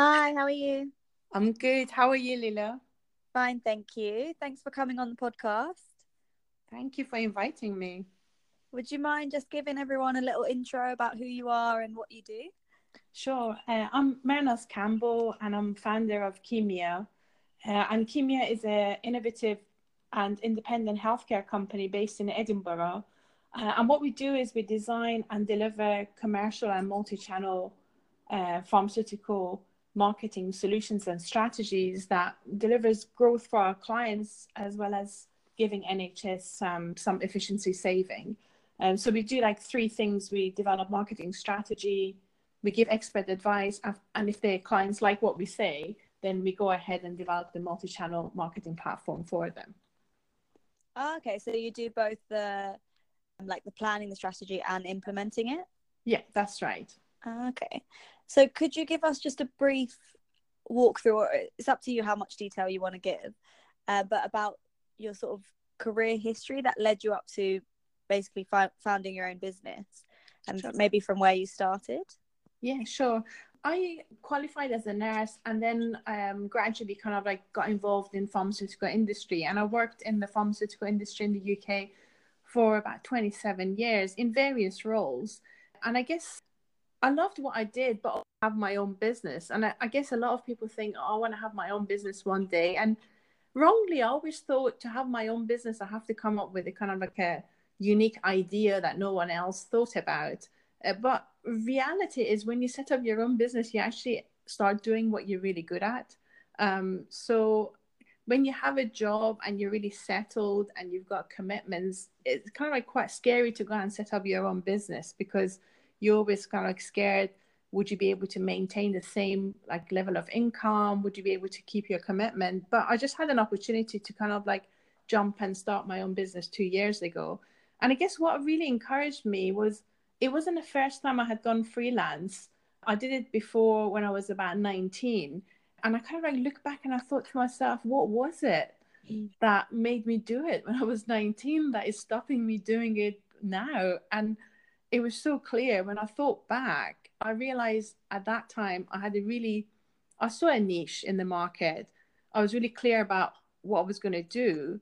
Hi, how are you? I'm good. How are you, Lila? Fine, thank you. Thanks for coming on the podcast. Thank you for inviting me. Would you mind just giving everyone a little intro about who you are and what you do? Sure. Uh, I'm Marinus Campbell, and I'm founder of Chemia. Uh, and Chemia is an innovative and independent healthcare company based in Edinburgh. Uh, and what we do is we design and deliver commercial and multi-channel uh, pharmaceutical marketing solutions and strategies that delivers growth for our clients as well as giving NHS um, some efficiency saving. Um, so we do like three things: we develop marketing strategy, we give expert advice, and if the clients like what we say, then we go ahead and develop the multi-channel marketing platform for them. Oh, okay, so you do both the like the planning, the strategy, and implementing it. Yeah, that's right. Okay, so could you give us just a brief walkthrough, or it's up to you how much detail you want to give, uh, but about your sort of career history that led you up to basically fi- founding your own business, and maybe from where you started. Yeah, sure. I qualified as a nurse and then um, gradually kind of like got involved in pharmaceutical industry and I worked in the pharmaceutical industry in the UK for about 27 years in various roles. And I guess I loved what I did, but I have my own business. And I, I guess a lot of people think, oh, I want to have my own business one day. And wrongly, I always thought to have my own business, I have to come up with a kind of like a unique idea that no one else thought about. Uh, but reality is when you set up your own business, you actually start doing what you're really good at. Um, so when you have a job and you're really settled and you've got commitments, it's kind of like quite scary to go and set up your own business because you're always kind of like scared. Would you be able to maintain the same like level of income? Would you be able to keep your commitment? But I just had an opportunity to kind of like jump and start my own business two years ago. And I guess what really encouraged me was it wasn't the first time I had gone freelance. I did it before when I was about 19. And I kind of like look back and I thought to myself, what was it that made me do it when I was 19 that is stopping me doing it now? And it was so clear when I thought back, I realized at that time I had a really, I saw a niche in the market. I was really clear about what I was going to do.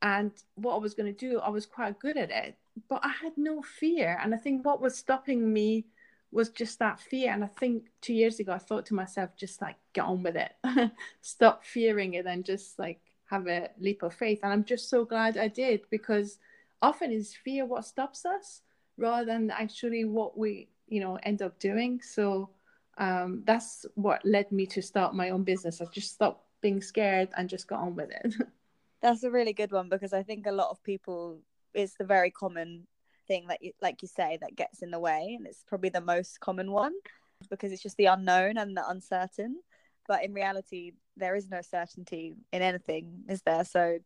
And what I was going to do, I was quite good at it but I had no fear. And I think what was stopping me was just that fear. And I think two years ago, I thought to myself, just like get on with it, stop fearing it, and just like have a leap of faith. And I'm just so glad I did because often is fear what stops us rather than actually what we, you know, end up doing. So um, that's what led me to start my own business. I just stopped being scared and just got on with it. That's a really good one because I think a lot of people it's the very common thing that you like you say that gets in the way and it's probably the most common one because it's just the unknown and the uncertain but in reality there is no certainty in anything is there so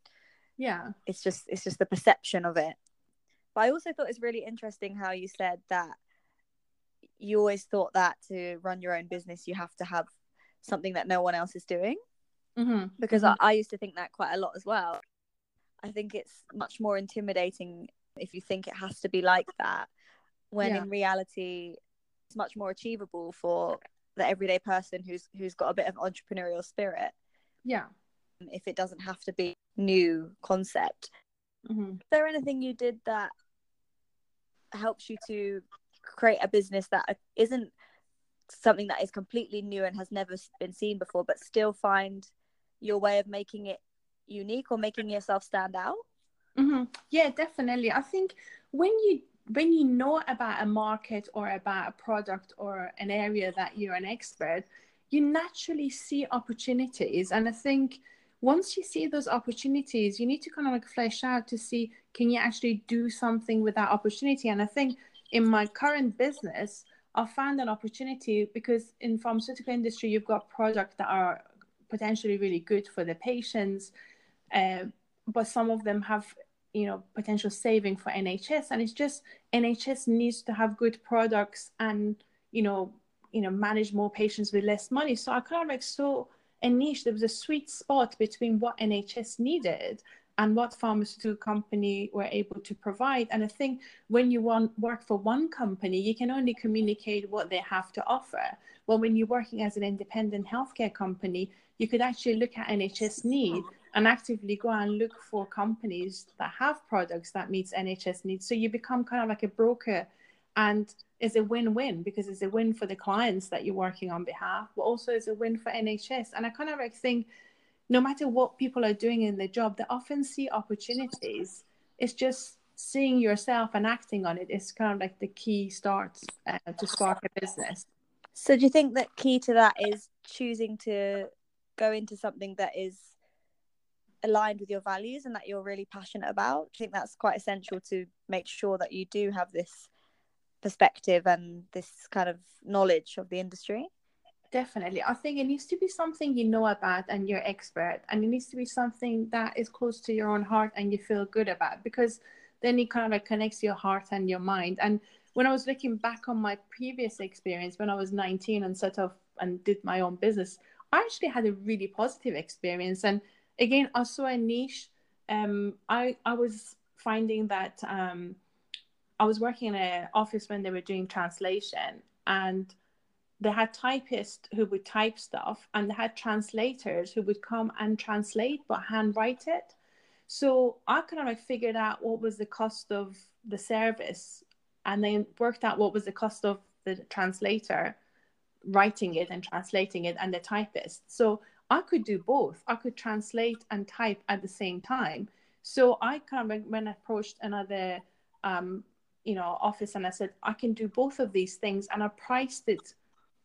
yeah it's just it's just the perception of it but i also thought it's really interesting how you said that you always thought that to run your own business you have to have something that no one else is doing mm-hmm. because I, I used to think that quite a lot as well I think it's much more intimidating if you think it has to be like that, when Yeah. in reality, it's much more achievable for the everyday person who's who's got a bit of entrepreneurial spirit. yeah If it doesn't have to be new concept. mm-hmm. Is there anything you did that helps you to create a business that isn't something that is completely new and has never been seen before, but still find your way of making it unique or making yourself stand out? Mm-hmm. Yeah, definitely. I think when you when you know about a market or about a product or an area that you're an expert, you naturally see opportunities. And I think once you see those opportunities, you need to kind of like flesh out to see can you actually do something with that opportunity. And I think in my current business, I found an opportunity because in pharmaceutical industry you've got products that are potentially really good for the patients, uh, but some of them have you know potential saving for NHS, and it's just NHS needs to have good products and you know you know manage more patients with less money. So I kind of like saw a niche. There was a sweet spot between what NHS needed and what pharmaceutical company were able to provide. And I think when you want work for one company, you can only communicate what they have to offer. Well, when you're working as an independent healthcare company, you could actually look at NHS need and actively go and look for companies that have products that meets NHS needs. So you become kind of like a broker and it's a win-win because it's a win for the clients that you're working on behalf, but also it's a win for NHS. And I kind of like think no matter what people are doing in their job, they often see opportunities. It's just seeing yourself and acting on it is kind of like the key start uh, to spark a business. So, do you think that key to that is choosing to go into something that is aligned with your values and that you're really passionate about? I think that's quite essential to make sure that you do have this perspective and this kind of knowledge of the industry? Definitely. I think it needs to be something you know about and you're expert and it needs to be something that is close to your own heart and you feel good about because then it kind of connects your heart and your mind. And when i was looking back on my previous experience when i was 19 and set off and did my own business i actually had a really positive experience. And again i saw a niche. Um i i was finding that um i was working in an office when they were doing translation and they had typists who would type stuff and they had translators who would come and translate but handwrite it. So i kind of like figured out what was the cost of the service and then worked out what was the cost of the translator writing it and translating it and the typist. So i could do both. I could translate and type at the same time. So i kind of when i approached another um, you know office and i said i can do both of these things and i priced it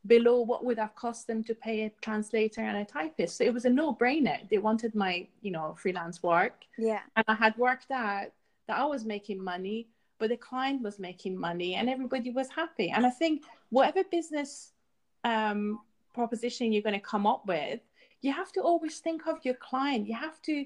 below what would have cost them to pay a translator and a typist. So it was a no-brainer. They wanted my, you know, freelance work. Yeah. And I had worked out that I was making money, but the client was making money and everybody was happy. And I think whatever business um, proposition you're going to come up with, you have to always think of your client. You have to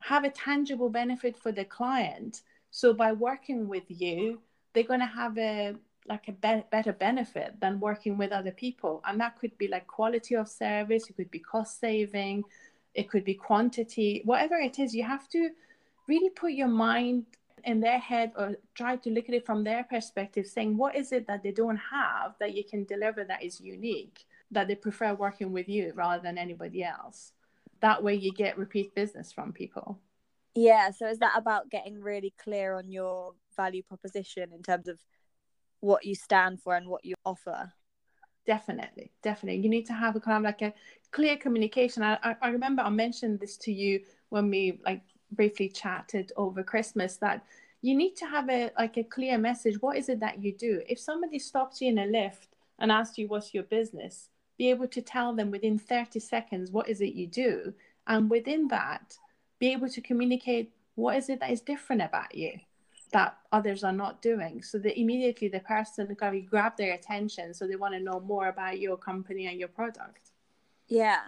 have a tangible benefit for the client. So by working with you, they're going to have a like a be- better benefit than working with other people. And that could be like quality of service it could be cost saving it could be quantity whatever it is you have to really put your mind in their head or try to look at it from their perspective saying what is it that they don't have that you can deliver that is unique that they prefer working with you rather than anybody else? That way you get repeat business from people yeah so is that about getting really clear on your value proposition in terms of what you stand for and what you offer? Definitely definitely. You need to have a kind of like a clear communication. I, I remember i mentioned this to you when we like briefly chatted over christmas that you need to have a like a clear message. What is it that you do? If somebody stops you in a lift and asks you what's your business be able to tell them within 30 seconds what is it you do. And within that be able to communicate what is it that is different about you that others are not doing. So that immediately the person kind of grab their attention, so they want to know more about your company and your product. Yeah.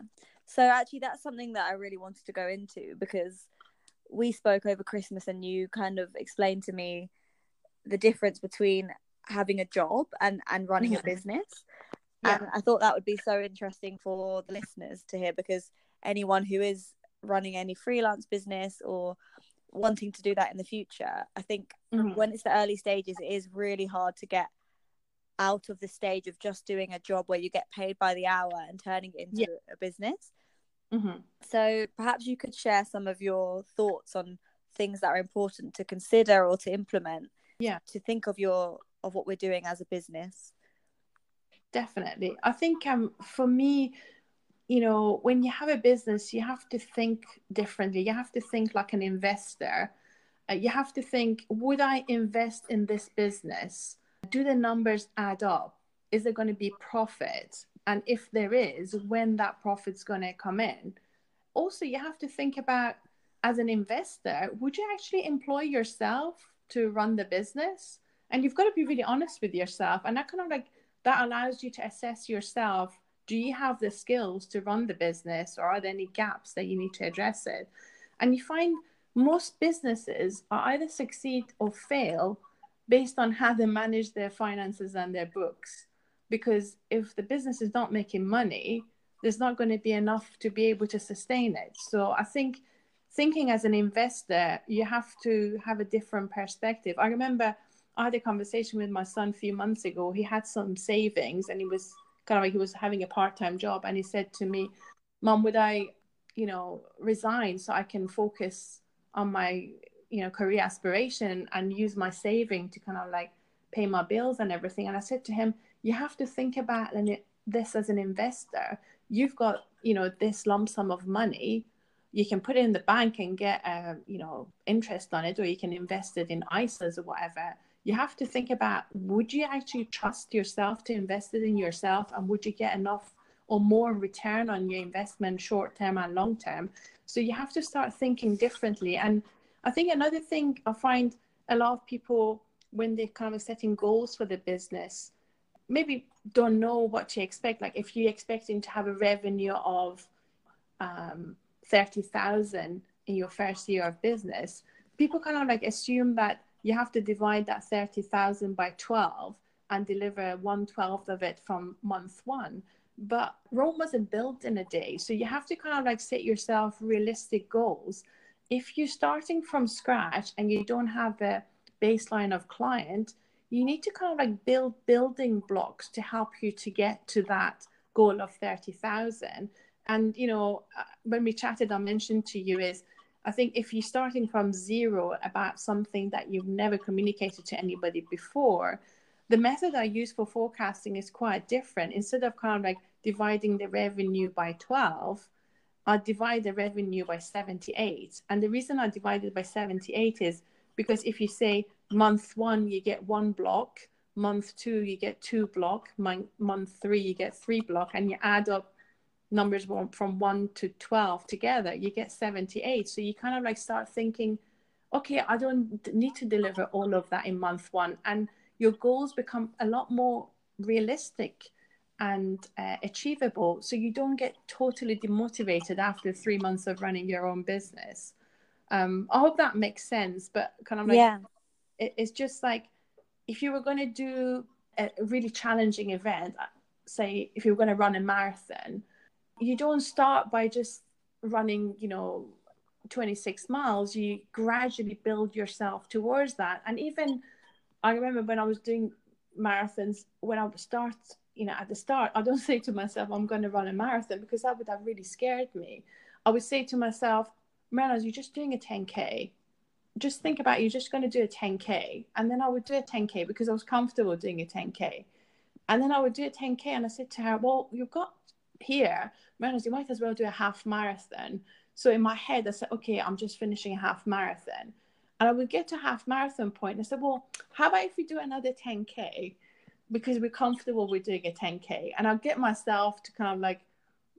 So actually, that's something that I really wanted to go into because we spoke over Christmas, and you kind of explained to me the difference between having a job and and running a mm-hmm. business. Yeah. And I thought that would be so interesting for the listeners to hear because anyone who is running any freelance business or wanting to do that in the future i think mm-hmm. when it's the early stages it is really hard to get out of the stage of just doing a job where you get paid by the hour and turning it into yeah. a business mm-hmm. so perhaps you could share some of your thoughts on things that are important to consider or to implement yeah to think of your of what we're doing as a business definitely i think um for me you know, when you have a business, you have to think differently. You have to think like an investor. Uh, you have to think, would I invest in this business? Do the numbers add up? Is there going to be profit? And if there is, when that profit's going to come in? Also, you have to think about as an investor, would you actually employ yourself to run the business? And you've got to be really honest with yourself. And that kind of like that allows you to assess yourself do you have the skills to run the business or are there any gaps that you need to address it? And you find most businesses are either succeed or fail based on how they manage their finances and their books. Because if the business is not making money there's not going to be enough to be able to sustain it. So i think thinking as an investor you have to have a different perspective. I remember i had a conversation with my son a few months ago. He had some savings and he was kind of like he was having a part-time job and he said to me mom would i you know resign so i can focus on my you know career aspiration and use my saving to kind of like pay my bills and everything? And i said to him you have to think about this as an investor. You've got you know this lump sum of money. You can put it in the bank and get a um, you know interest on it or you can invest it in isas or whatever you have to think about would you actually trust yourself to invest it in yourself? And would you get enough or more return on your investment short term and long term? So you have to start thinking differently. And i think another thing i find a lot of people when they're kind of setting goals for the business maybe don't know what to expect. Like if you're expecting to have a revenue of um, 30,000 in your first year of business people kind of like assume that you have to divide that 30,000 by 12 and deliver one twelfth of it from month one. But Rome wasn't built in a day. So you have to kind of like set yourself realistic goals. If you're starting from scratch and you don't have a baseline of client, you need to kind of like build building blocks to help you to get to that goal of 30,000. And, you know, uh, when we chatted, I mentioned to you is I think if you're starting from zero about something that you've never communicated to anybody before, the method I use for forecasting is quite different. Instead of kind of like dividing the revenue by 12, I divide the revenue by 78. And the reason I divide it by 78 is because if you say month one, you get one block, month two, you get two block, month, month three, you get three block, and you add up numbers from 1 to 12 together you get 78 so you kind of like start thinking okay i don't need to deliver all of that in month one. And your goals become a lot more realistic and uh, achievable. So you don't get totally demotivated after three months of running your own business. Um, i hope that makes sense but kind of like yeah. it, it's just like if you were going to do a really challenging event say if you were going to run a marathon you don't start by just running, you know, 26 miles. You gradually build yourself towards that. And even I remember when I was doing marathons, when I would start, you know, at the start, I don't say to myself, I'm going to run a marathon because that would have really scared me. I would say to myself, Marilyn, you're just doing a 10K. Just think about it, you're just going to do a 10K. And then I would do a 10K because I was comfortable doing a 10K. And then I would do a 10K and I said to her, Well, you've got here, Reynolds, you might as well do a half marathon. So in my head, I said, okay, I'm just finishing a half marathon. And I would get to half marathon point and I said, well, how about if we do another 10K? Because we're comfortable with doing a 10K. And I'll get myself to kind of like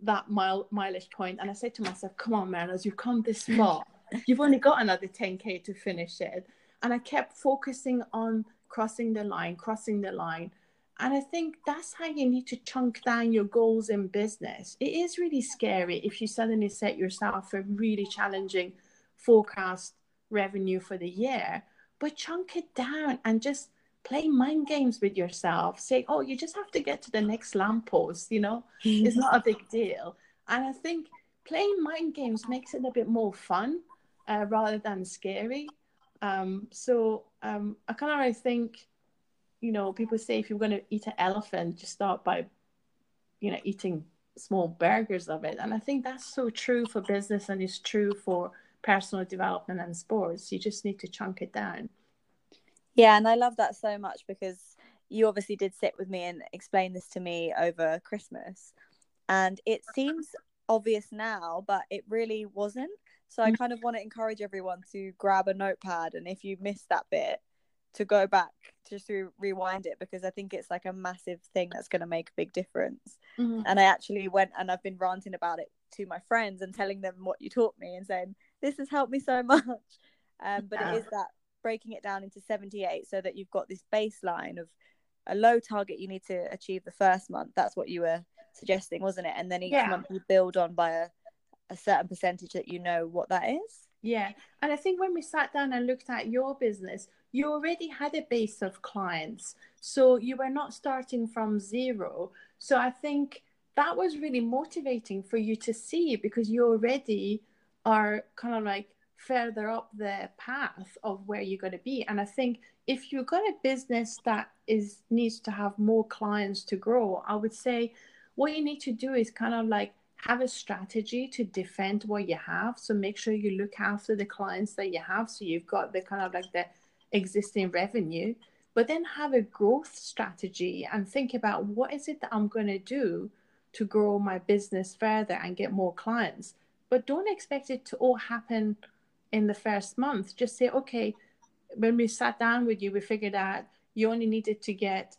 that mile mileage point. And I said to myself, come on, Mariners, you've come this far. You've only got another 10K to finish it. And I kept focusing on crossing the line, crossing the line. And I think that's how you need to chunk down your goals in business. It is really scary if you suddenly set yourself a really challenging forecast revenue for the year, but chunk it down and just play mind games with yourself. Say, oh, you just have to get to the next lamppost, you know, it's not a big deal. And I think playing mind games makes it a bit more fun uh, rather than scary. Um, so um, I kind of think you know, people say if you're going to eat an elephant, just start by, you know, eating small burgers of it. And I think that's so true for business and it's true for personal development and sports. You just need to chunk it down. Yeah, and I love that so much because you obviously did sit with me and explain this to me over Christmas. And it seems obvious now, but it really wasn't. So I mm. kind of want to encourage everyone to grab a notepad and if you missed that bit, to go back just to rewind it because I think it's like a massive thing that's going to make a big difference. Mm-hmm. And I actually went and I've been ranting about it to my friends and telling them what you taught me and saying this has helped me so much. Um, but yeah. it is that breaking it down into 78 so that you've got this baseline of a low target you need to achieve the first month. That's what you were suggesting, wasn't it? And then each Yeah. month you build on by a, a certain percentage that you know what that is. Yeah. And I think when we sat down and looked at your business, you already had a base of clients. So you were not starting from zero. So I think that was really motivating for you to see because you already are kind of like further up the path of where you're going to be. And I think if you've got a business that is needs to have more clients to grow, I would say what you need to do is kind of like have a strategy to defend what you have. So make sure you look after the clients that you have. So you've got the kind of like the existing revenue, but then have a growth strategy and think about what is it that I'm going to do to grow my business further and get more clients. But don't expect it to all happen in the first month. Just say, okay, when we sat down with you, we figured out you only needed to get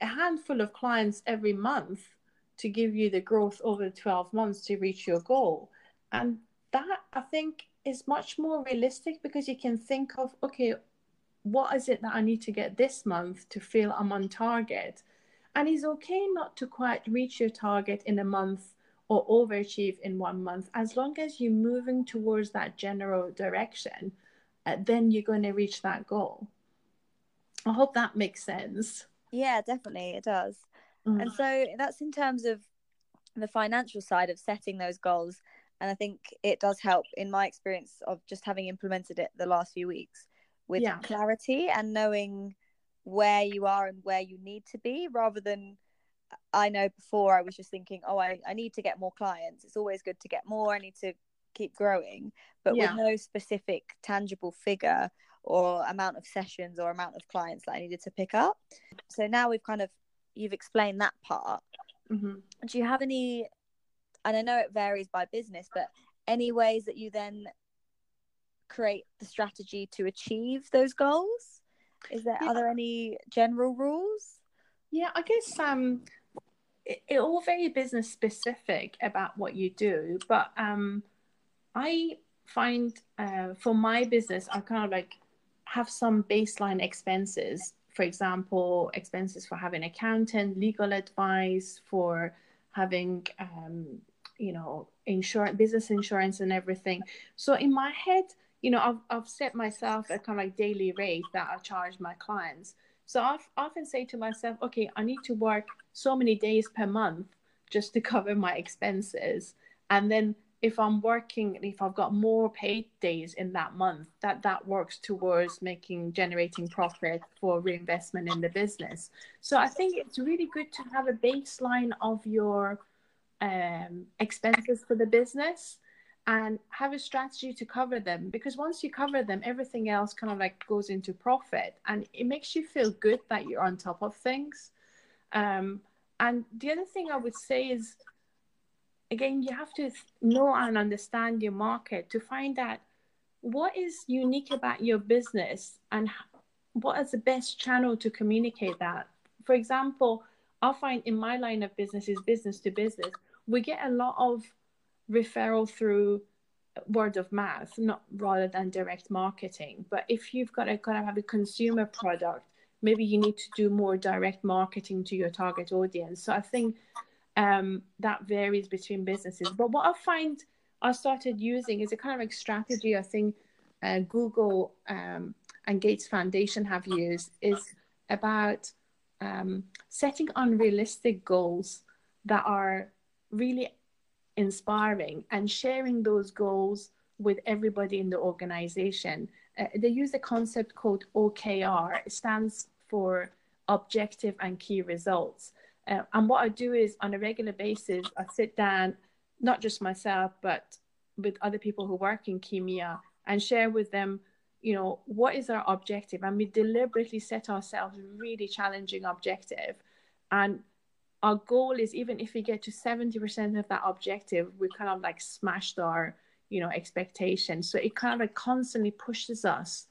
a handful of clients every month to give you the growth over the 12 months to reach your goal. And that I think is much more realistic because you can think of, okay, what is it that I need to get this month to feel I'm on target? And it's okay not to quite reach your target in a month or overachieve in one month. As long as you're moving towards that general direction, uh, then you're going to reach that goal. I hope that makes sense. Yeah, definitely it does. Mm. And so that's in terms of the financial side of setting those goals. And I think it does help in my experience of just having implemented it the last few weeks with Yeah. clarity and knowing where you are and where you need to be rather than I know before I was just thinking, oh, I, I need to get more clients. It's always good to get more. I need to keep growing, but Yeah. with no specific tangible figure or amount of sessions or amount of clients that I needed to pick up. So now we've kind of you've explained that part. Mhm. Do you have any? And I know it varies by business, but any ways that you then create the strategy to achieve those goals? Is there Yeah. are there any general rules? Yeah, I guess um, it, it all very business specific about what you do, but um, I find uh, for my business, I kind of like have some baseline expenses. For example, expenses for having accountant, legal advice, for having um, you know insurance, business insurance, and everything. So in my head, you know, I've I've set myself a kind of like daily rate that I charge my clients. So I often say to myself, okay, I need to work so many days per month just to cover my expenses. And then if I'm working, if I've got more paid days in that month, that that works towards making generating profit for reinvestment in the business. So I think it's really good to have a baseline of your um, expenses for the business and have a strategy to cover them because once you cover them everything else kind of like goes into profit and it makes you feel good that you're on top of things. Um, and the other thing i would say is again you have to know and understand your market to find out what is unique about your business and what is the best channel to communicate that. For example i find in my line of business is business to business. We get a lot of referral through word of mouth, not rather than direct marketing. But if you've got to kind of have a consumer product, maybe you need to do more direct marketing to your target audience. So I think um, that varies between businesses. But what I find I started using is a kind of like strategy I think uh, Google um, and Gates Foundation have used is about um, setting unrealistic goals that are really inspiring and sharing those goals with everybody in the organization. Uh, they use a concept called OKR. It stands for objective and key results. Uh, and what I do is on a regular basis, I sit down, not just myself, but with other people who work in Kimia and share with them, you know, what is our objective? And we deliberately set ourselves really challenging objective. And our goal is even if we get to 70% of that objective, we kind of like smashed our, you know, expectations. So it kind of like constantly pushes us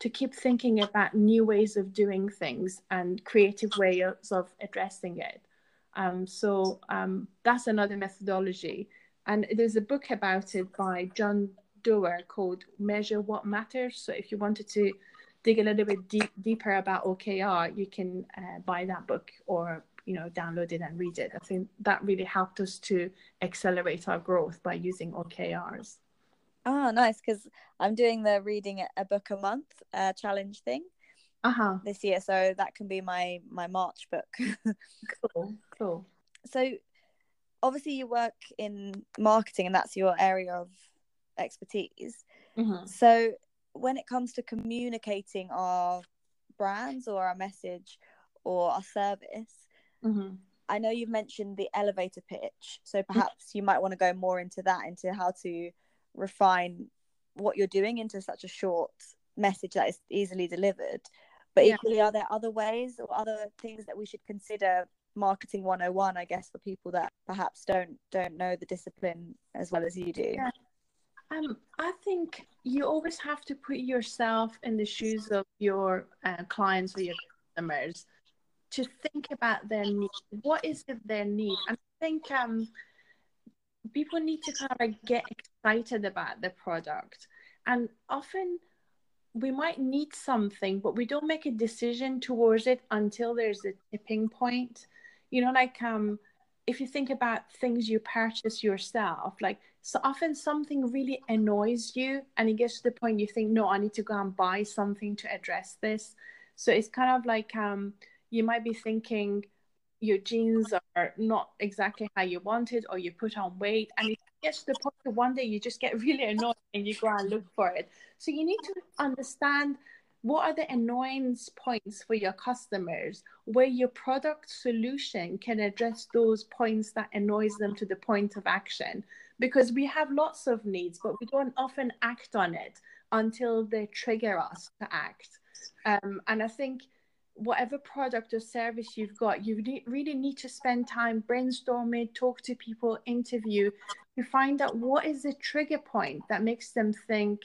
to keep thinking about new ways of doing things and creative ways of addressing it. Um, so um, that's another methodology. And there's a book about it by John Doerr called Measure What Matters. So if you wanted to dig a little bit deep, deeper about OKR, you can uh, buy that book or you know download it and read it. I think that really helped us to accelerate our growth by using OKRs. Oh, nice! Because I'm doing the reading a book a month uh, challenge thing uh-huh. this year, so that can be my my March book. cool, cool. So, obviously, you work in marketing, and that's your area of expertise. Mm-hmm. So, when it comes to communicating our brands or our message or our service, mm-hmm. I know you've mentioned the elevator pitch. So perhaps you might want to go more into that, into how to refine what you're doing into such a short message that is easily delivered. But Yeah. equally, are there other ways or other things that we should consider marketing 101 i guess for people that perhaps don't don't know the discipline as well as you do Yeah. Um, I think you always have to put yourself in the shoes of your uh, clients or your customers to think about their need. What is it their need? And I think um, people need to kind of like get excited about the product. And often we might need something, but we don't make a decision towards it until there's a tipping point. You know, like um, if you think about things you purchase yourself, like so often something really annoys you and it gets to the point you think, no, I need to go and buy something to address this. So it's kind of like um, you might be thinking your jeans are not exactly how you wanted or you put on weight and it gets to the point that one day you just get really annoyed and you go and look for it. So you need to understand what are the annoyance points for your customers where your product solution can address those points that annoys them to the point of action because we have lots of needs but we don't often act on it until they trigger us to act um, and i think whatever product or service you've got you re- really need to spend time brainstorm it talk to people interview to find out what is the trigger point that makes them think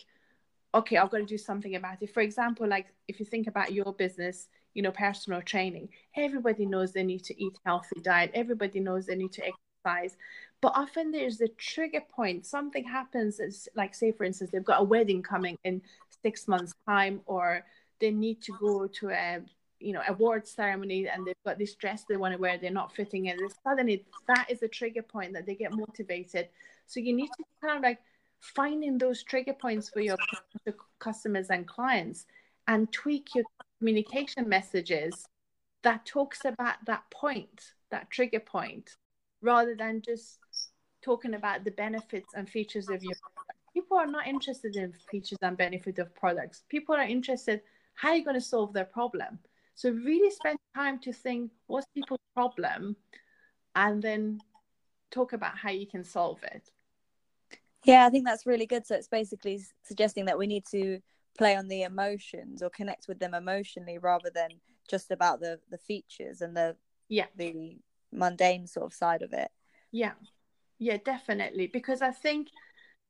okay i've got to do something about it. For example like if you think about your business you know personal training everybody knows they need to eat healthy diet everybody knows they need to exercise but often there's a trigger point. Something happens it's like say for instance they've got a wedding coming in six months time or they need to go to a you know award ceremony and they've got this dress they want to wear they're not fitting in and suddenly that is a trigger point that they get motivated. So you need to kind of like finding those trigger points for your customers and clients and tweak your communication messages that talks about that point that trigger point rather than just talking about the benefits and features of your product. people are not interested in features and benefits of products. People are interested how are you going to solve their problem so really spend time to think what's people's problem? And then talk about how you can solve it. Yeah i think that's really good. So it's basically suggesting that we need to play on the emotions or connect with them emotionally rather than just about the the features and the yeah. the mundane sort of side of it. Yeah. Yeah definitely. Because i think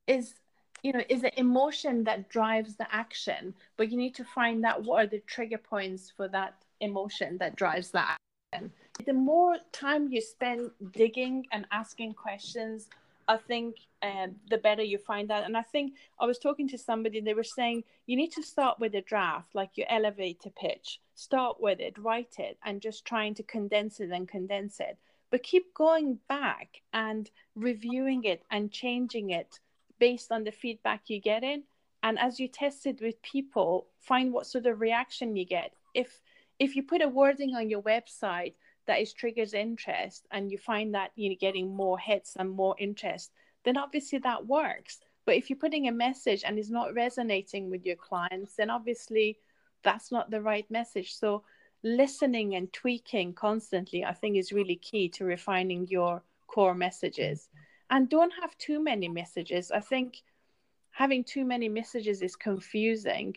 is you know is the emotion that drives the action but you need to find out what are the trigger points for that emotion that drives that action. The more time you spend digging and asking questions i think um, the better you find out. And i think i was talking to somebody they were saying you need to start with a draft like your elevator pitch. Start with it write it and just trying to condense it and condense it. But keep going back and reviewing it and changing it based on the feedback you get in. And as you test it with people find what sort of reaction you get. If if you put a wording on your website that is triggers interest and you find that you're getting more hits and more interest then obviously that works. But if you're putting a message and it's not resonating with your clients then obviously that's not the right message. So listening and tweaking constantly i think is really key to refining your core messages and don't have too many messages. I think having too many messages is confusing.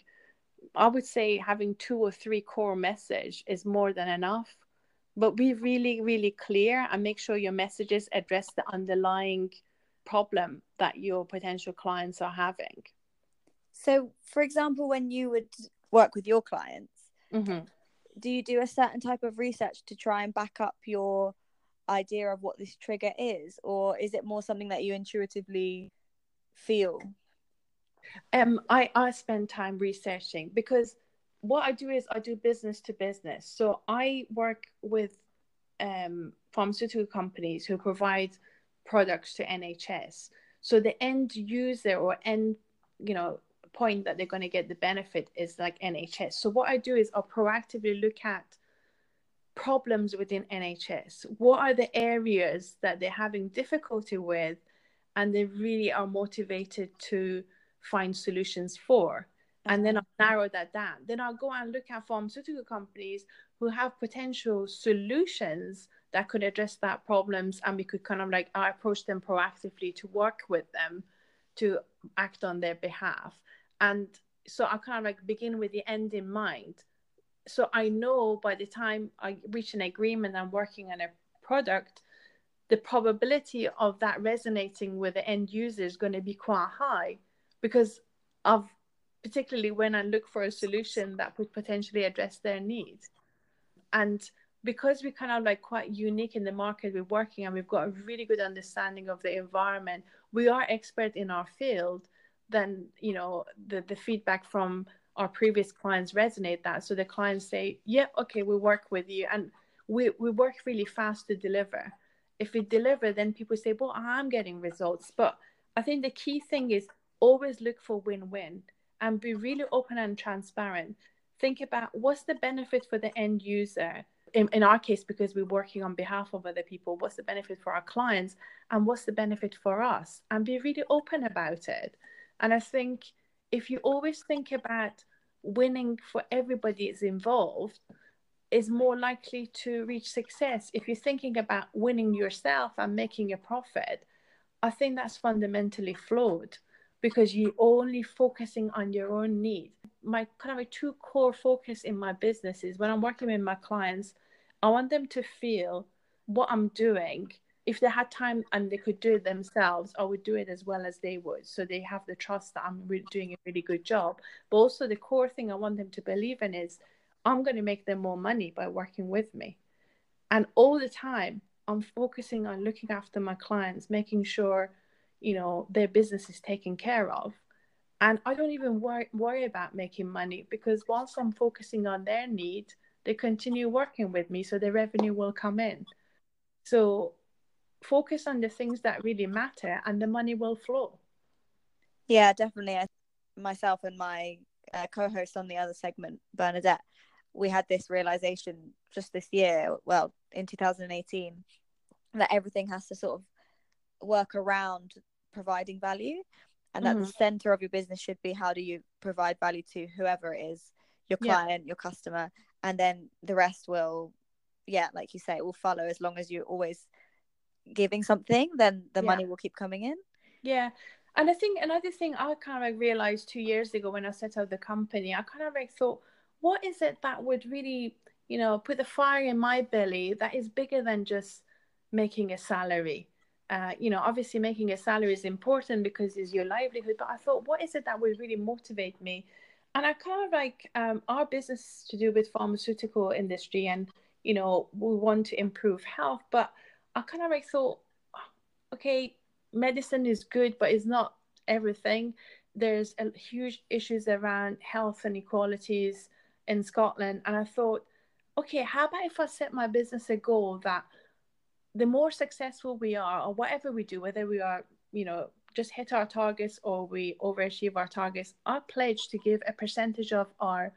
I would say having two or three core message is more than enough. But be really, really clear and make sure your messages address the underlying problem that your potential clients are having. So, for example, when you would work with your clients, mm-hmm. do you do a certain type of research to try and back up your idea of what this trigger is or is it more something that you intuitively feel um i i spend time researching because what I do is I do business to business. So I work with um, pharmaceutical companies who provide products to NHS. So the end user or end, you know, point that they're going to get the benefit is like NHS. So what I do is I'll proactively look at problems within NHS. What are the areas that they're having difficulty with and they really are motivated to find solutions for? And then I'll narrow that down. Then I'll go and look at pharmaceutical companies who have potential solutions that could address that problems and we could kind of like I approach them proactively to work with them to act on their behalf. And so I kind of like begin with the end in mind. So I know by the time I reach an agreement and working on a product, the probability of that resonating with the end user is going to be quite high because of particularly when I look for a solution that would potentially address their needs. And because we're kind of like quite unique in the market we're working and we've got a really good understanding of the environment, we are expert in our field, then you know the, the feedback from our previous clients resonate that. So the clients say, Yeah, okay, we work with you and we, we work really fast to deliver. If we deliver, then people say, Well, I'm getting results. But I think the key thing is always look for win-win and be really open and transparent. Think about what's the benefit for the end user. In, in our case, because we're working on behalf of other people, what's the benefit for our clients and what's the benefit for us? And be really open about it. And I think if you always think about winning for everybody that's involved, is more likely to reach success. If you're thinking about winning yourself and making a profit, I think that's fundamentally flawed because you're only focusing on your own need. My kind of a two core focus in my business is when I'm working with my clients, I want them to feel what I'm doing. If they had time and they could do it themselves, I would do it as well as they would. So they have the trust that I'm really doing a really good job. But also, the core thing I want them to believe in is I'm going to make them more money by working with me. And all the time, I'm focusing on looking after my clients, making sure you know their business is taken care of and i don't even worry, worry about making money because whilst i'm focusing on their need they continue working with me so the revenue will come in so focus on the things that really matter and the money will flow yeah definitely I, myself and my uh, co-host on the other segment bernadette we had this realization just this year well in 2018 that everything has to sort of work around providing value and that mm-hmm. the center of your business should be how do you provide value to whoever it is your client yeah. your customer and then the rest will yeah like you say it will follow as long as you're always giving something then the yeah. money will keep coming in yeah and i think another thing i kind of realized two years ago when i set up the company i kind of like thought what is it that would really you know put the fire in my belly that is bigger than just making a salary uh, you know, obviously making a salary is important because it's your livelihood. But I thought, what is it that would really motivate me? And I kind of like um, our business to do with pharmaceutical industry, and you know, we want to improve health. But I kind of like thought, okay, medicine is good, but it's not everything. There's a huge issues around health inequalities in Scotland, and I thought, okay, how about if I set my business a goal that the more successful we are or whatever we do whether we are you know just hit our targets or we overachieve our targets i pledge to give a percentage of our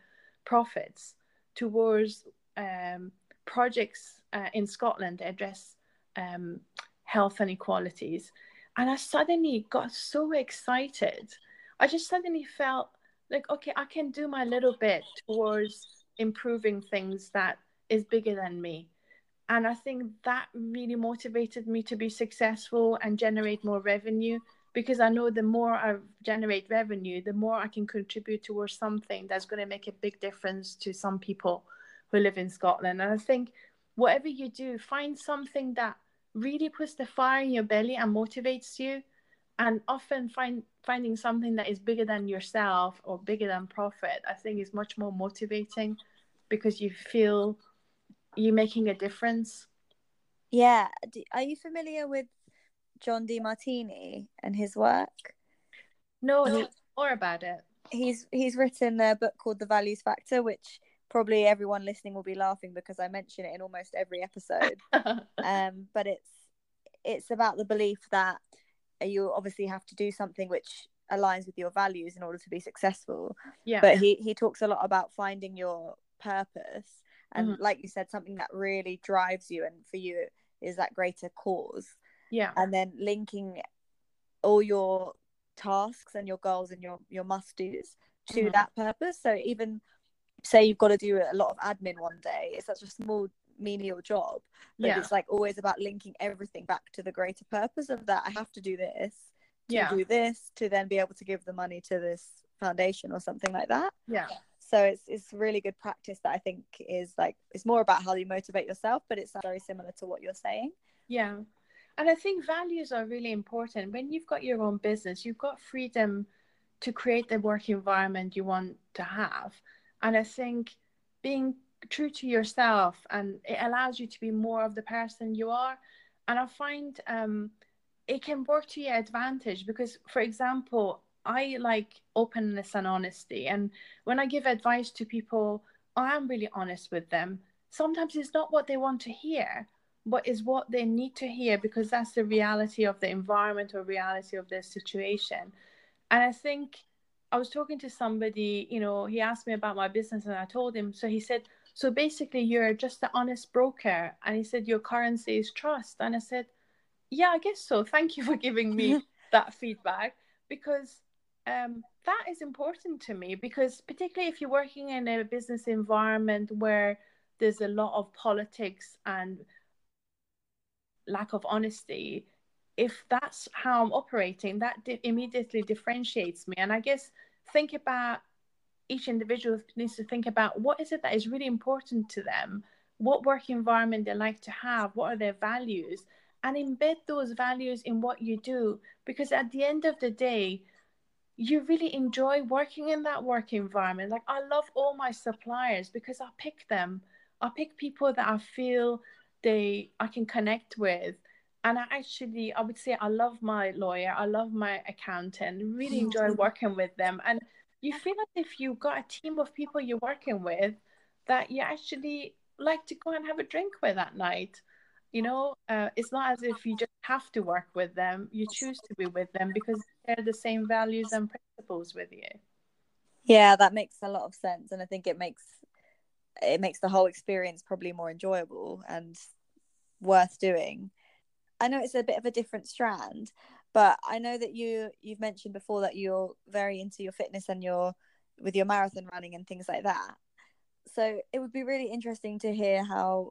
profits towards um, projects uh, in scotland that address um, health inequalities. And i suddenly got so excited. I just suddenly felt like okay i can do my little bit towards improving things that is bigger than me. And I think that really motivated me to be successful and generate more revenue because I know the more I generate revenue, the more I can contribute towards something that's going to make a big difference to some people who live in Scotland. And I think whatever you do, find something that really puts the fire in your belly and motivates you. And often find finding something that is bigger than yourself or bigger than profit, I think is much more motivating because you feel you're making a difference? Yeah. Are you familiar with John Demartini and his work? No, more about it. he's he's written a book called The Values Factor, which probably everyone listening will be laughing because I mention it in almost every episode. um, but it's it's about the belief that you obviously have to do something which aligns with your values in order to be successful. yeah. But he he talks a lot about finding your purpose and Mhm. like you said something that really drives you and for you is that greater cause yeah. and then linking all your tasks and your goals and your your must do's to Mhm. that purpose so even say you've got to do a lot of admin one day it's such a small menial job but Yeah. it's like always about linking everything back to the greater purpose of that i have to do this to Yeah. do this to then be able to give the money to this foundation or something like that Yeah. so it's it's really good practice that i think is like it's more about how you motivate yourself but it's very similar to what you're saying Yeah. And I think values are really important. When you've got your own business, you've got freedom to create the work environment you want to have. And I think being true to yourself and it allows you to be more of the person you are. And I find um, it can work to your advantage because, for example, I like openness and honesty. And when I give advice to people, I am really honest with them. Sometimes it's not what they want to hear but is what they need to hear because that's the reality of the environment or reality of their situation. And I think I was talking to somebody, you know, he asked me about my business and I told him. So he said, So basically, you're just an honest broker. And he said, Your currency is trust. And I said, Yeah, I guess so. Thank you for giving me that feedback because um, that is important to me. Because, particularly if you're working in a business environment where there's a lot of politics and lack of honesty if that's how i'm operating that di- immediately differentiates me and i guess think about each individual needs to think about what is it that is really important to them what work environment they like to have what are their values and embed those values in what you do. Because at the end of the day you really enjoy working in that work environment. Like i love all my suppliers because i pick them. I pick people that i feel they i can connect with and i actually i would say i love my lawyer i love my accountant really enjoy working with them. And you feel like if you've got a team of people you're working with that you actually like to go and have a drink with at night. You know uh, it's not as if you just have to work with them you choose to be with them because they're the same values and principles with you. Yeah that makes a lot of sense and i think it makes it makes the whole experience probably more enjoyable and worth doing i know it's a bit of a different strand but i know that you you've mentioned before that you're very into your fitness and your with your marathon running and things like that so it would be really interesting to hear how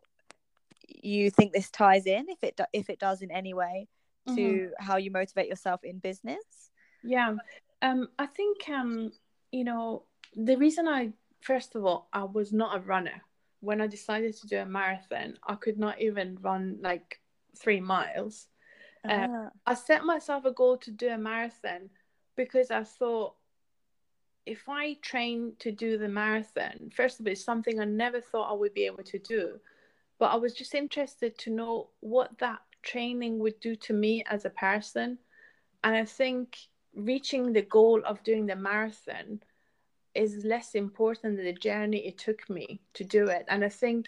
you think this ties in if it do- if it does in any way to Mhm. how you motivate yourself in business Yeah, um, I think um, you know the reason I first of all I was not a runner when I decided to do a marathon. I could not even run like three miles. Uh, Ah, I set myself a goal to do a marathon because I thought if I train to do the marathon, first of all, it's something I never thought I would be able to do. But I was just interested to know what that training would do to me as a person. And I think reaching the goal of doing the marathon is less important than the journey it took me to do it. And I think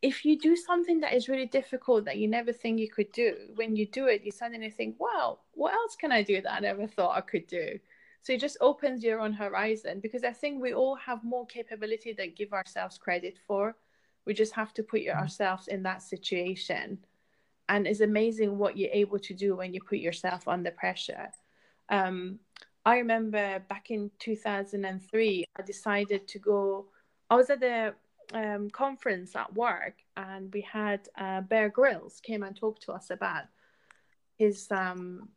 if you do something that is really difficult that you never think you could do, when you do it, you suddenly think, wow, what else can I do that I never thought I could do? So it just opens your own horizon because I think we all have more capability than give ourselves credit for. We just have to put ourselves in that situation. And it's amazing what you're able to do when you put yourself under pressure. Um, I remember back in 2003, I decided to go. I was at a um, conference at work, and we had uh, Bear Grylls came and talked to us about his um,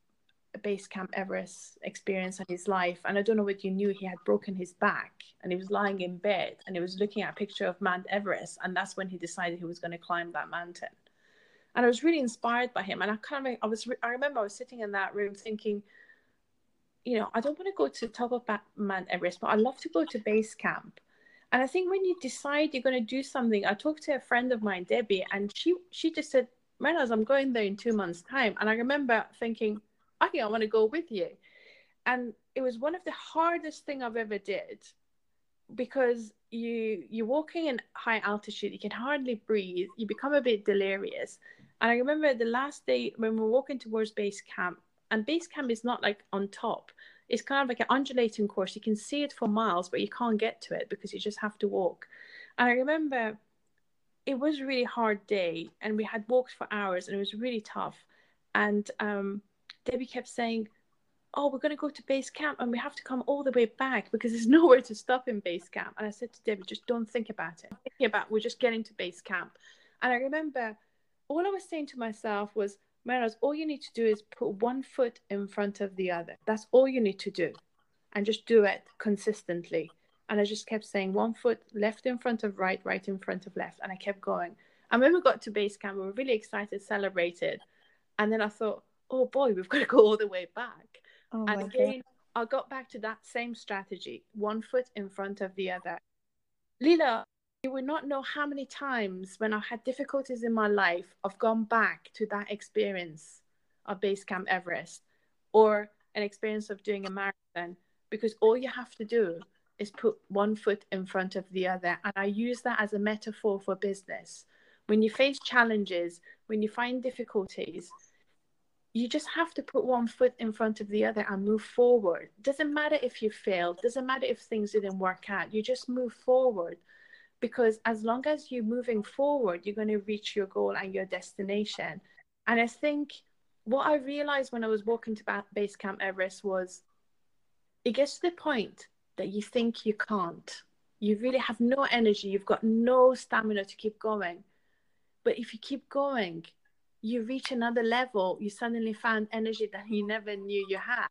base camp Everest experience and his life. And I don't know what you knew, he had broken his back, and he was lying in bed, and he was looking at a picture of Mount Everest, and that's when he decided he was going to climb that mountain. And I was really inspired by him, and I kind of, I was, I remember I was sitting in that room thinking you know, I don't want to go to the top of Mount Everest, but I love to go to base camp. And I think when you decide you're going to do something, I talked to a friend of mine, Debbie, and she she just said, Reynolds, I'm going there in two months' time. And I remember thinking, okay, I want to go with you. and it was one of the hardest thing I've ever did because you you're walking in high altitude you can hardly breathe you become a bit delirious and i remember the last day when we're walking towards base camp and base camp is not like on top it's kind of like an undulating course you can see it for miles but you can't get to it because you just have to walk and i remember it was a really hard day and we had walked for hours and it was really tough and um, debbie kept saying oh, we're going to go to base camp and we have to come all the way back because there's nowhere to stop in base camp. And I said to Debbie, just don't think about it. Thinking about we're just getting to base camp. And I remember all I was saying to myself was, Maros, all you need to do is put one foot in front of the other. That's all you need to do. And just do it consistently. And I just kept saying one foot left in front of right, right in front of left. And I kept going. And when we got to base camp, we were really excited, celebrated. And then I thought, oh boy, we've got to go all the way back. Oh and again, God. I got back to that same strategy one foot in front of the other. Lila, you will not know how many times when I've had difficulties in my life, I've gone back to that experience of Base Camp Everest or an experience of doing a marathon because all you have to do is put one foot in front of the other. And I use that as a metaphor for business. When you face challenges, when you find difficulties, you just have to put one foot in front of the other and move forward. Doesn't matter if you failed, doesn't matter if things didn't work out. You just move forward because as long as you're moving forward, you're going to reach your goal and your destination. And I think what I realized when I was walking to base camp Everest was it gets to the point that you think you can't. You really have no energy, you've got no stamina to keep going. But if you keep going, you reach another level, you suddenly find energy that you never knew you had.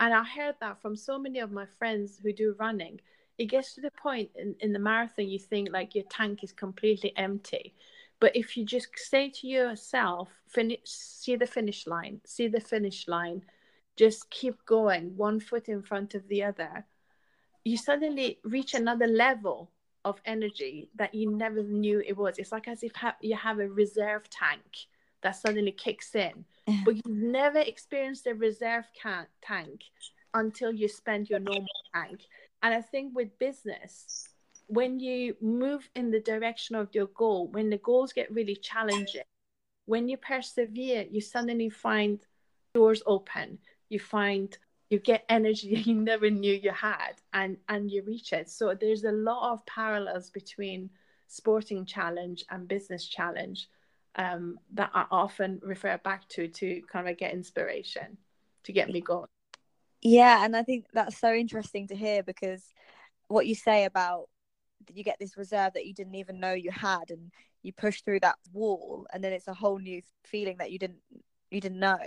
And I heard that from so many of my friends who do running. It gets to the point in, in the marathon, you think like your tank is completely empty. But if you just say to yourself, finish, see the finish line, see the finish line, just keep going, one foot in front of the other, you suddenly reach another level of energy that you never knew it was. It's like as if ha- you have a reserve tank that suddenly kicks in. but you've never experienced a reserve can- tank until you spend your normal tank. And I think with business, when you move in the direction of your goal, when the goals get really challenging, when you persevere, you suddenly find doors open. You find you get energy you never knew you had and and you reach it. So there's a lot of parallels between sporting challenge and business challenge um, that I often refer back to to kind of get inspiration to get me going. Yeah, and I think that's so interesting to hear because what you say about you get this reserve that you didn't even know you had and you push through that wall and then it's a whole new feeling that you didn't you didn't know.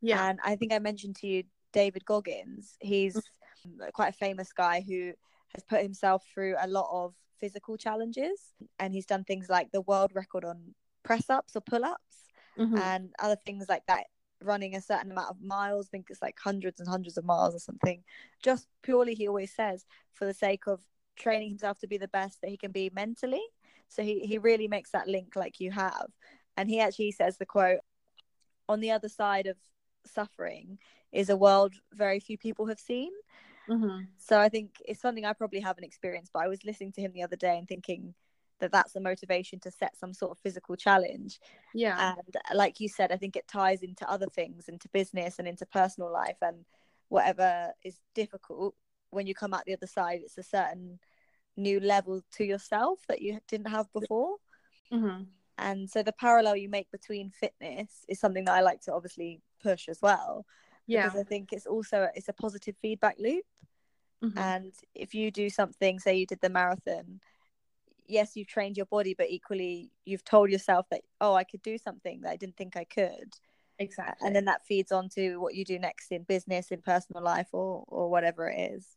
Yeah. And I think I mentioned to you David Goggins. He's mm-hmm. quite a famous guy who has put himself through a lot of physical challenges and he's done things like the world record on press ups or pull ups mm-hmm. and other things like that running a certain amount of miles I think it's like hundreds and hundreds of miles or something. Just purely he always says for the sake of training himself to be the best that he can be mentally. So he, he really makes that link like you have. And he actually says the quote on the other side of suffering is a world very few people have seen. Mm-hmm. so i think it's something i probably haven't experienced but i was listening to him the other day and thinking that that's the motivation to set some sort of physical challenge. Yeah. And like you said i think it ties into other things into business and into personal life and whatever is difficult when you come out the other side it's a certain new level to yourself that you didn't have before. Mm-hmm. and so the parallel you make between fitness is something that i like to obviously push as well. Yeah. Because i think it's also it's a positive feedback loop. Mm-hmm. and if you do something say you did the marathon yes you've trained your body but equally you've told yourself that oh i could do something that i didn't think i could. Exactly and then that feeds on to what you do next in business in personal life or or whatever it is.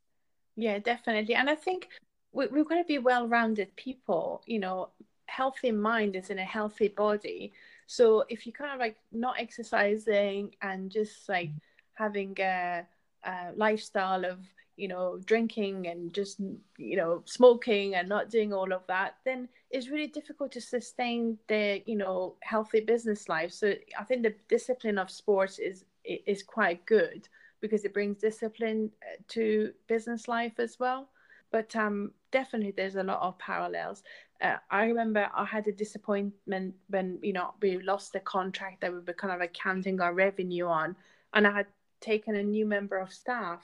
Yeah definitely. And i think we, we're going to be well-rounded people you know healthy mind is in a healthy body. So if you kind of like not exercising and just like having a, a lifestyle of you know drinking and just you know smoking and not doing all of that then it's really difficult to sustain the you know healthy business life so i think the discipline of sports is is quite good because it brings discipline uh, to business life as well. But um, definitely, there's a lot of parallels. Uh, I remember I had a disappointment when you know we lost the contract that we were kind of like counting our revenue on, and I had taken a new member of staff,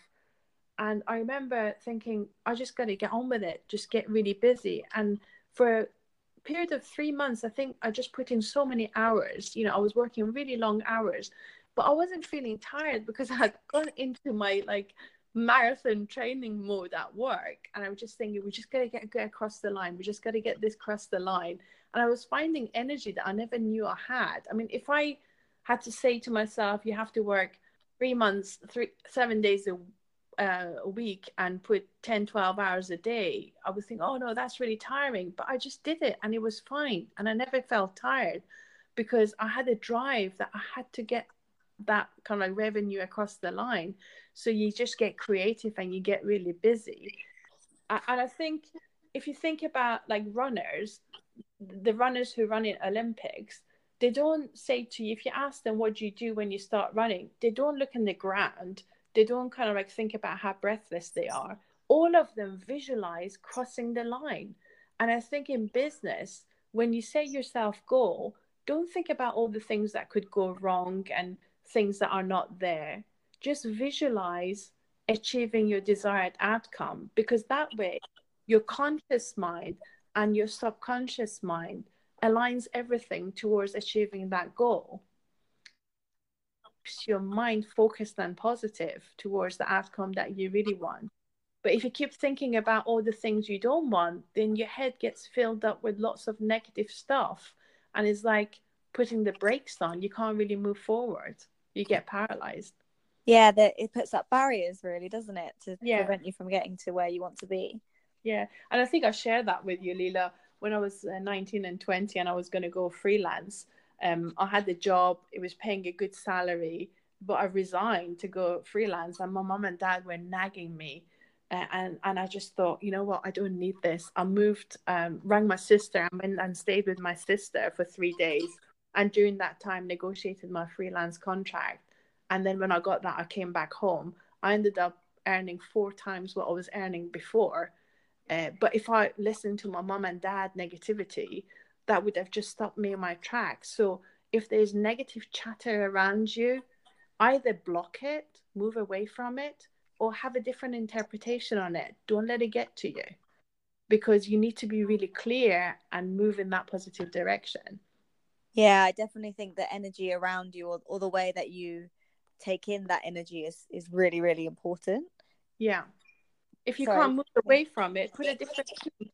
and I remember thinking I just got to get on with it, just get really busy, and for a period of three months, I think I just put in so many hours. You know, I was working really long hours, but I wasn't feeling tired because I had gone into my like marathon training mode at work. And i was just thinking we just got to get, get across the line. We just got to get this across the line. And i was finding energy that i never knew i had. I mean if i had to say to myself you have to work three months three seven days a, uh, a week and put 10 12 hours a day i would think oh no that's really tiring but i just did it and it was fine and i never felt tired because i had a drive that i had to get that kind of revenue across the line. So you just get creative and you get really busy. And I think if you think about like runners, the runners who run in Olympics, they don't say to you, if you ask them what do you do when you start running, they don't look in the ground. They don't kind of like think about how breathless they are. All of them visualize crossing the line. And I think in business, when you set yourself goal, don't think about all the things that could go wrong and things that are not there. Just visualize achieving your desired outcome because that way your conscious mind and your subconscious mind aligns everything towards achieving that goal your mind focused and positive towards the outcome that you really want. But if you keep thinking about all the things you don't want then your head gets filled up with lots of negative stuff. And it's like putting the brakes on. You can't really move forward. You get paralyzed. Yeah that it puts up barriers really doesn't it to yeah. prevent you from getting to where you want to be? Yeah. And i think i shared that with you Leela when i was uh, 19 and 20 and i was going to go freelance um i had the job it was paying a good salary but i resigned to go freelance and my mom and dad were nagging me. And and I just thought, you know what, I don't need this. I moved, um, rang my sister, and went and stayed with my sister for three days. And during that time negotiated my freelance contract. And then when i got that i came back home. I ended up earning four times what i was earning before. Uh, but if i listened to my mom and dad negativity that would have just stopped me in my tracks so if there's negative chatter around you either block it move away from it or have a different interpretation on it. Don't let it get to you because you need to be really clear and move in that positive direction. Yeah i definitely think the energy around you or, or the way that you take in that energy is is really really important. Yeah. If you Sorry. can't move away from it put a different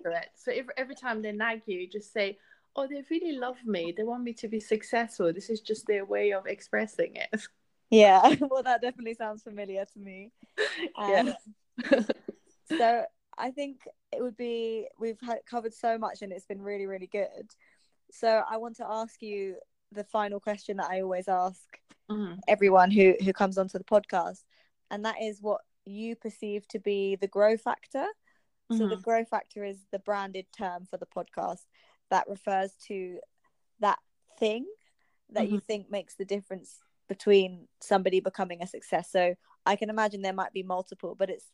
to it. So if, every time they nag you just say oh they really love me they want me to be successful this is just their way of expressing it yeah well that definitely sounds familiar to me um, yeah. so i think it would be we've covered so much and it's been really really good so I want to ask you the final question that I always ask mm-hmm. everyone who who comes onto the podcast, and that is what you perceive to be the grow factor. Mm-hmm. So the mm-hmm. grow factor is the branded term for the podcast that refers to that thing that mm-hmm. you think makes the difference between somebody becoming a success. So I can imagine there might be multiple, but it's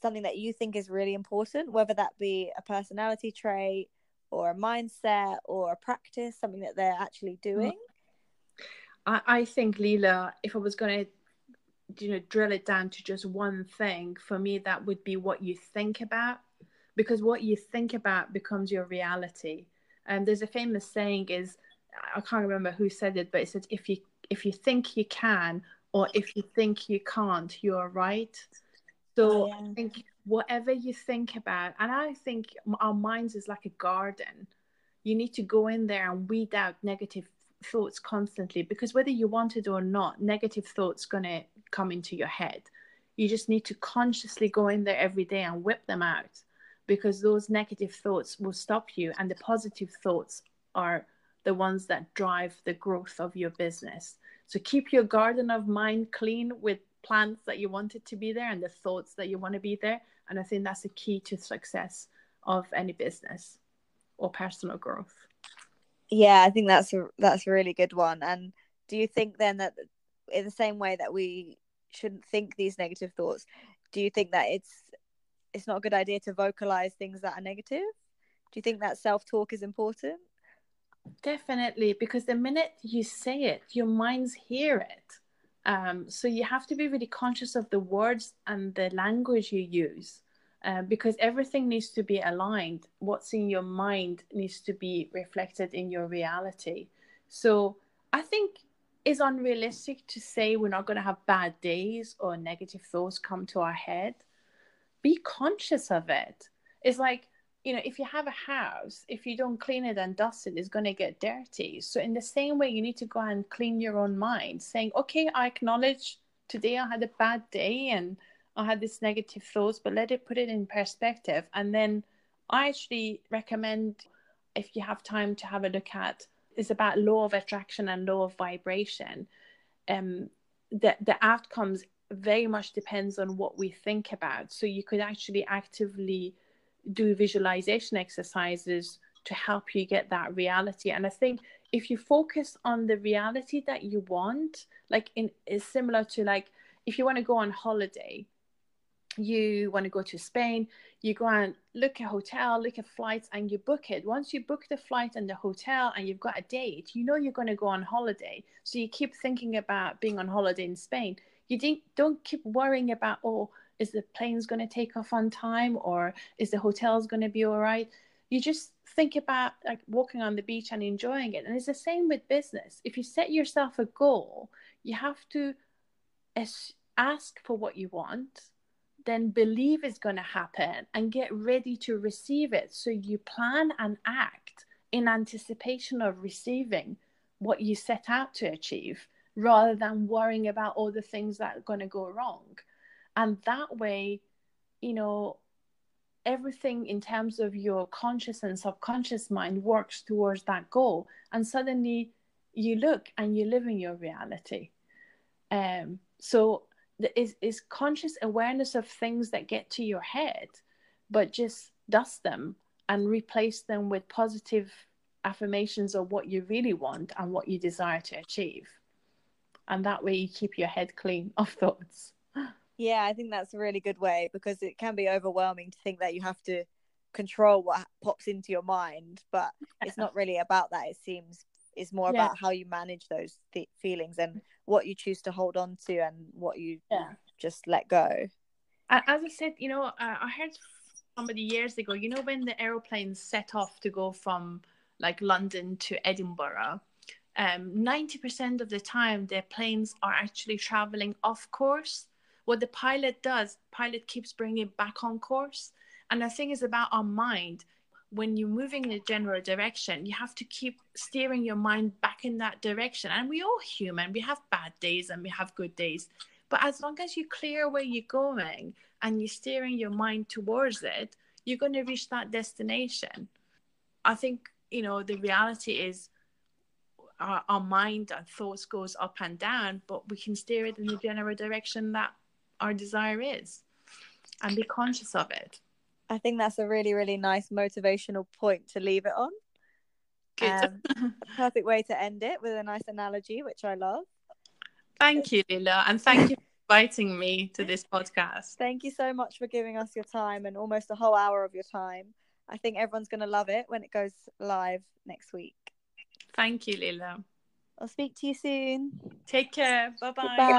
something that you think is really important, whether that be a personality trait, or a mindset or a practice, something that they're actually doing? I, I think, Leela, if I was going to, you know, drill it down to just one thing, for me, that would be what you think about, because what you think about becomes your reality. And um, there's a famous saying is, I can't remember who said it, but it said, if you if you think you can or if you think you can't, you're right. So oh, yeah. I think whatever you think about and i think our minds is like a garden you need to go in there and weed out negative thoughts constantly because whether you want it or not negative thoughts going to come into your head you just need to consciously go in there every day and whip them out because those negative thoughts will stop you and the positive thoughts are the ones that drive the growth of your business. So keep your garden of mind clean with plants that you want it to be there and the thoughts that you want to be there and i think that's the key to success of any business or personal growth. Yeah i think that's a that's a really good one. And do you think then that in the same way that we shouldn't think these negative thoughts do you think that it's it's not a good idea to vocalize things that are negative. Do you think that self-talk is important? Definitely because the minute you say it your minds hear it. Um, so you have to be really conscious of the words and the language you use uh, because everything needs to be aligned. What's in your mind needs to be reflected in your reality. So i think it's unrealistic to say we're not going to have bad days or negative thoughts come to our head. Be conscious of it. It's like, you know, if you have a house, if you don't clean it and dust it, it's going to get dirty. So, in the same way, you need to go and clean your own mind, saying, okay, I acknowledge today I had a bad day and I had this negative thoughts, but let it put it in perspective. And then I actually recommend, if you have time, to have a look at is about law of attraction and law of vibration um the the outcomes very much depends on what we think about so you could actually actively do visualization exercises to help you get that reality and i think if you focus on the reality that you want like in is similar to like if you want to go on holiday you want to go to Spain, you go and look at hotel, look at flights, and you book it. Once you book the flight and the hotel, and you've got a date, you know you're going to go on holiday. So you keep thinking about being on holiday in Spain. You don't keep worrying about oh, is the plane's going to take off on time, or is the hotel's going to be all right. You just think about like walking on the beach and enjoying it. And it's the same with business. If you set yourself a goal, you have to ask for what you want then believe it's going to happen and get ready to receive it. So you plan and act in anticipation of receiving what you set out to achieve rather than worrying about all the things that are going to go wrong. And that way, you know, everything in terms of your conscious and subconscious mind works towards that goal. And suddenly you look and you live in your reality. Um, so is is conscious awareness of things that get to your head but just dust them and replace them with positive affirmations of what you really want and what you desire to achieve and that way you keep your head clean of thoughts yeah i think that's a really good way because it can be overwhelming to think that you have to control what pops into your mind but it's not really about that it seems it's more yeah. about how you manage those th- feelings and what you choose to hold on to and what you yeah. just let go. As I said, you know, uh, I heard somebody years ago, you know, when the aeroplanes set off to go from like London to Edinburgh, um, 90% of the time the planes are actually traveling off course. What the pilot does, pilot keeps bringing it back on course. And the thing is about our mind when you're moving in a general direction, you have to keep steering your mind back in that direction. And we all human, we have bad days and we have good days. But as long as you clear where you're going and you're steering your mind towards it, you're going to reach that destination. I think, you know, the reality is our, our mind and thoughts goes up and down, but we can steer it in the general direction that our desire is and be conscious of it. I think that's a really, really nice motivational point to leave it on. Good. Um, a perfect way to end it with a nice analogy, which I love. Thank you, Lila. And thank you for inviting me to this podcast. Thank you so much for giving us your time and almost a whole hour of your time. I think everyone's going to love it when it goes live next week. Thank you, Lila. I'll speak to you soon. Take care. Bye-bye. Bye.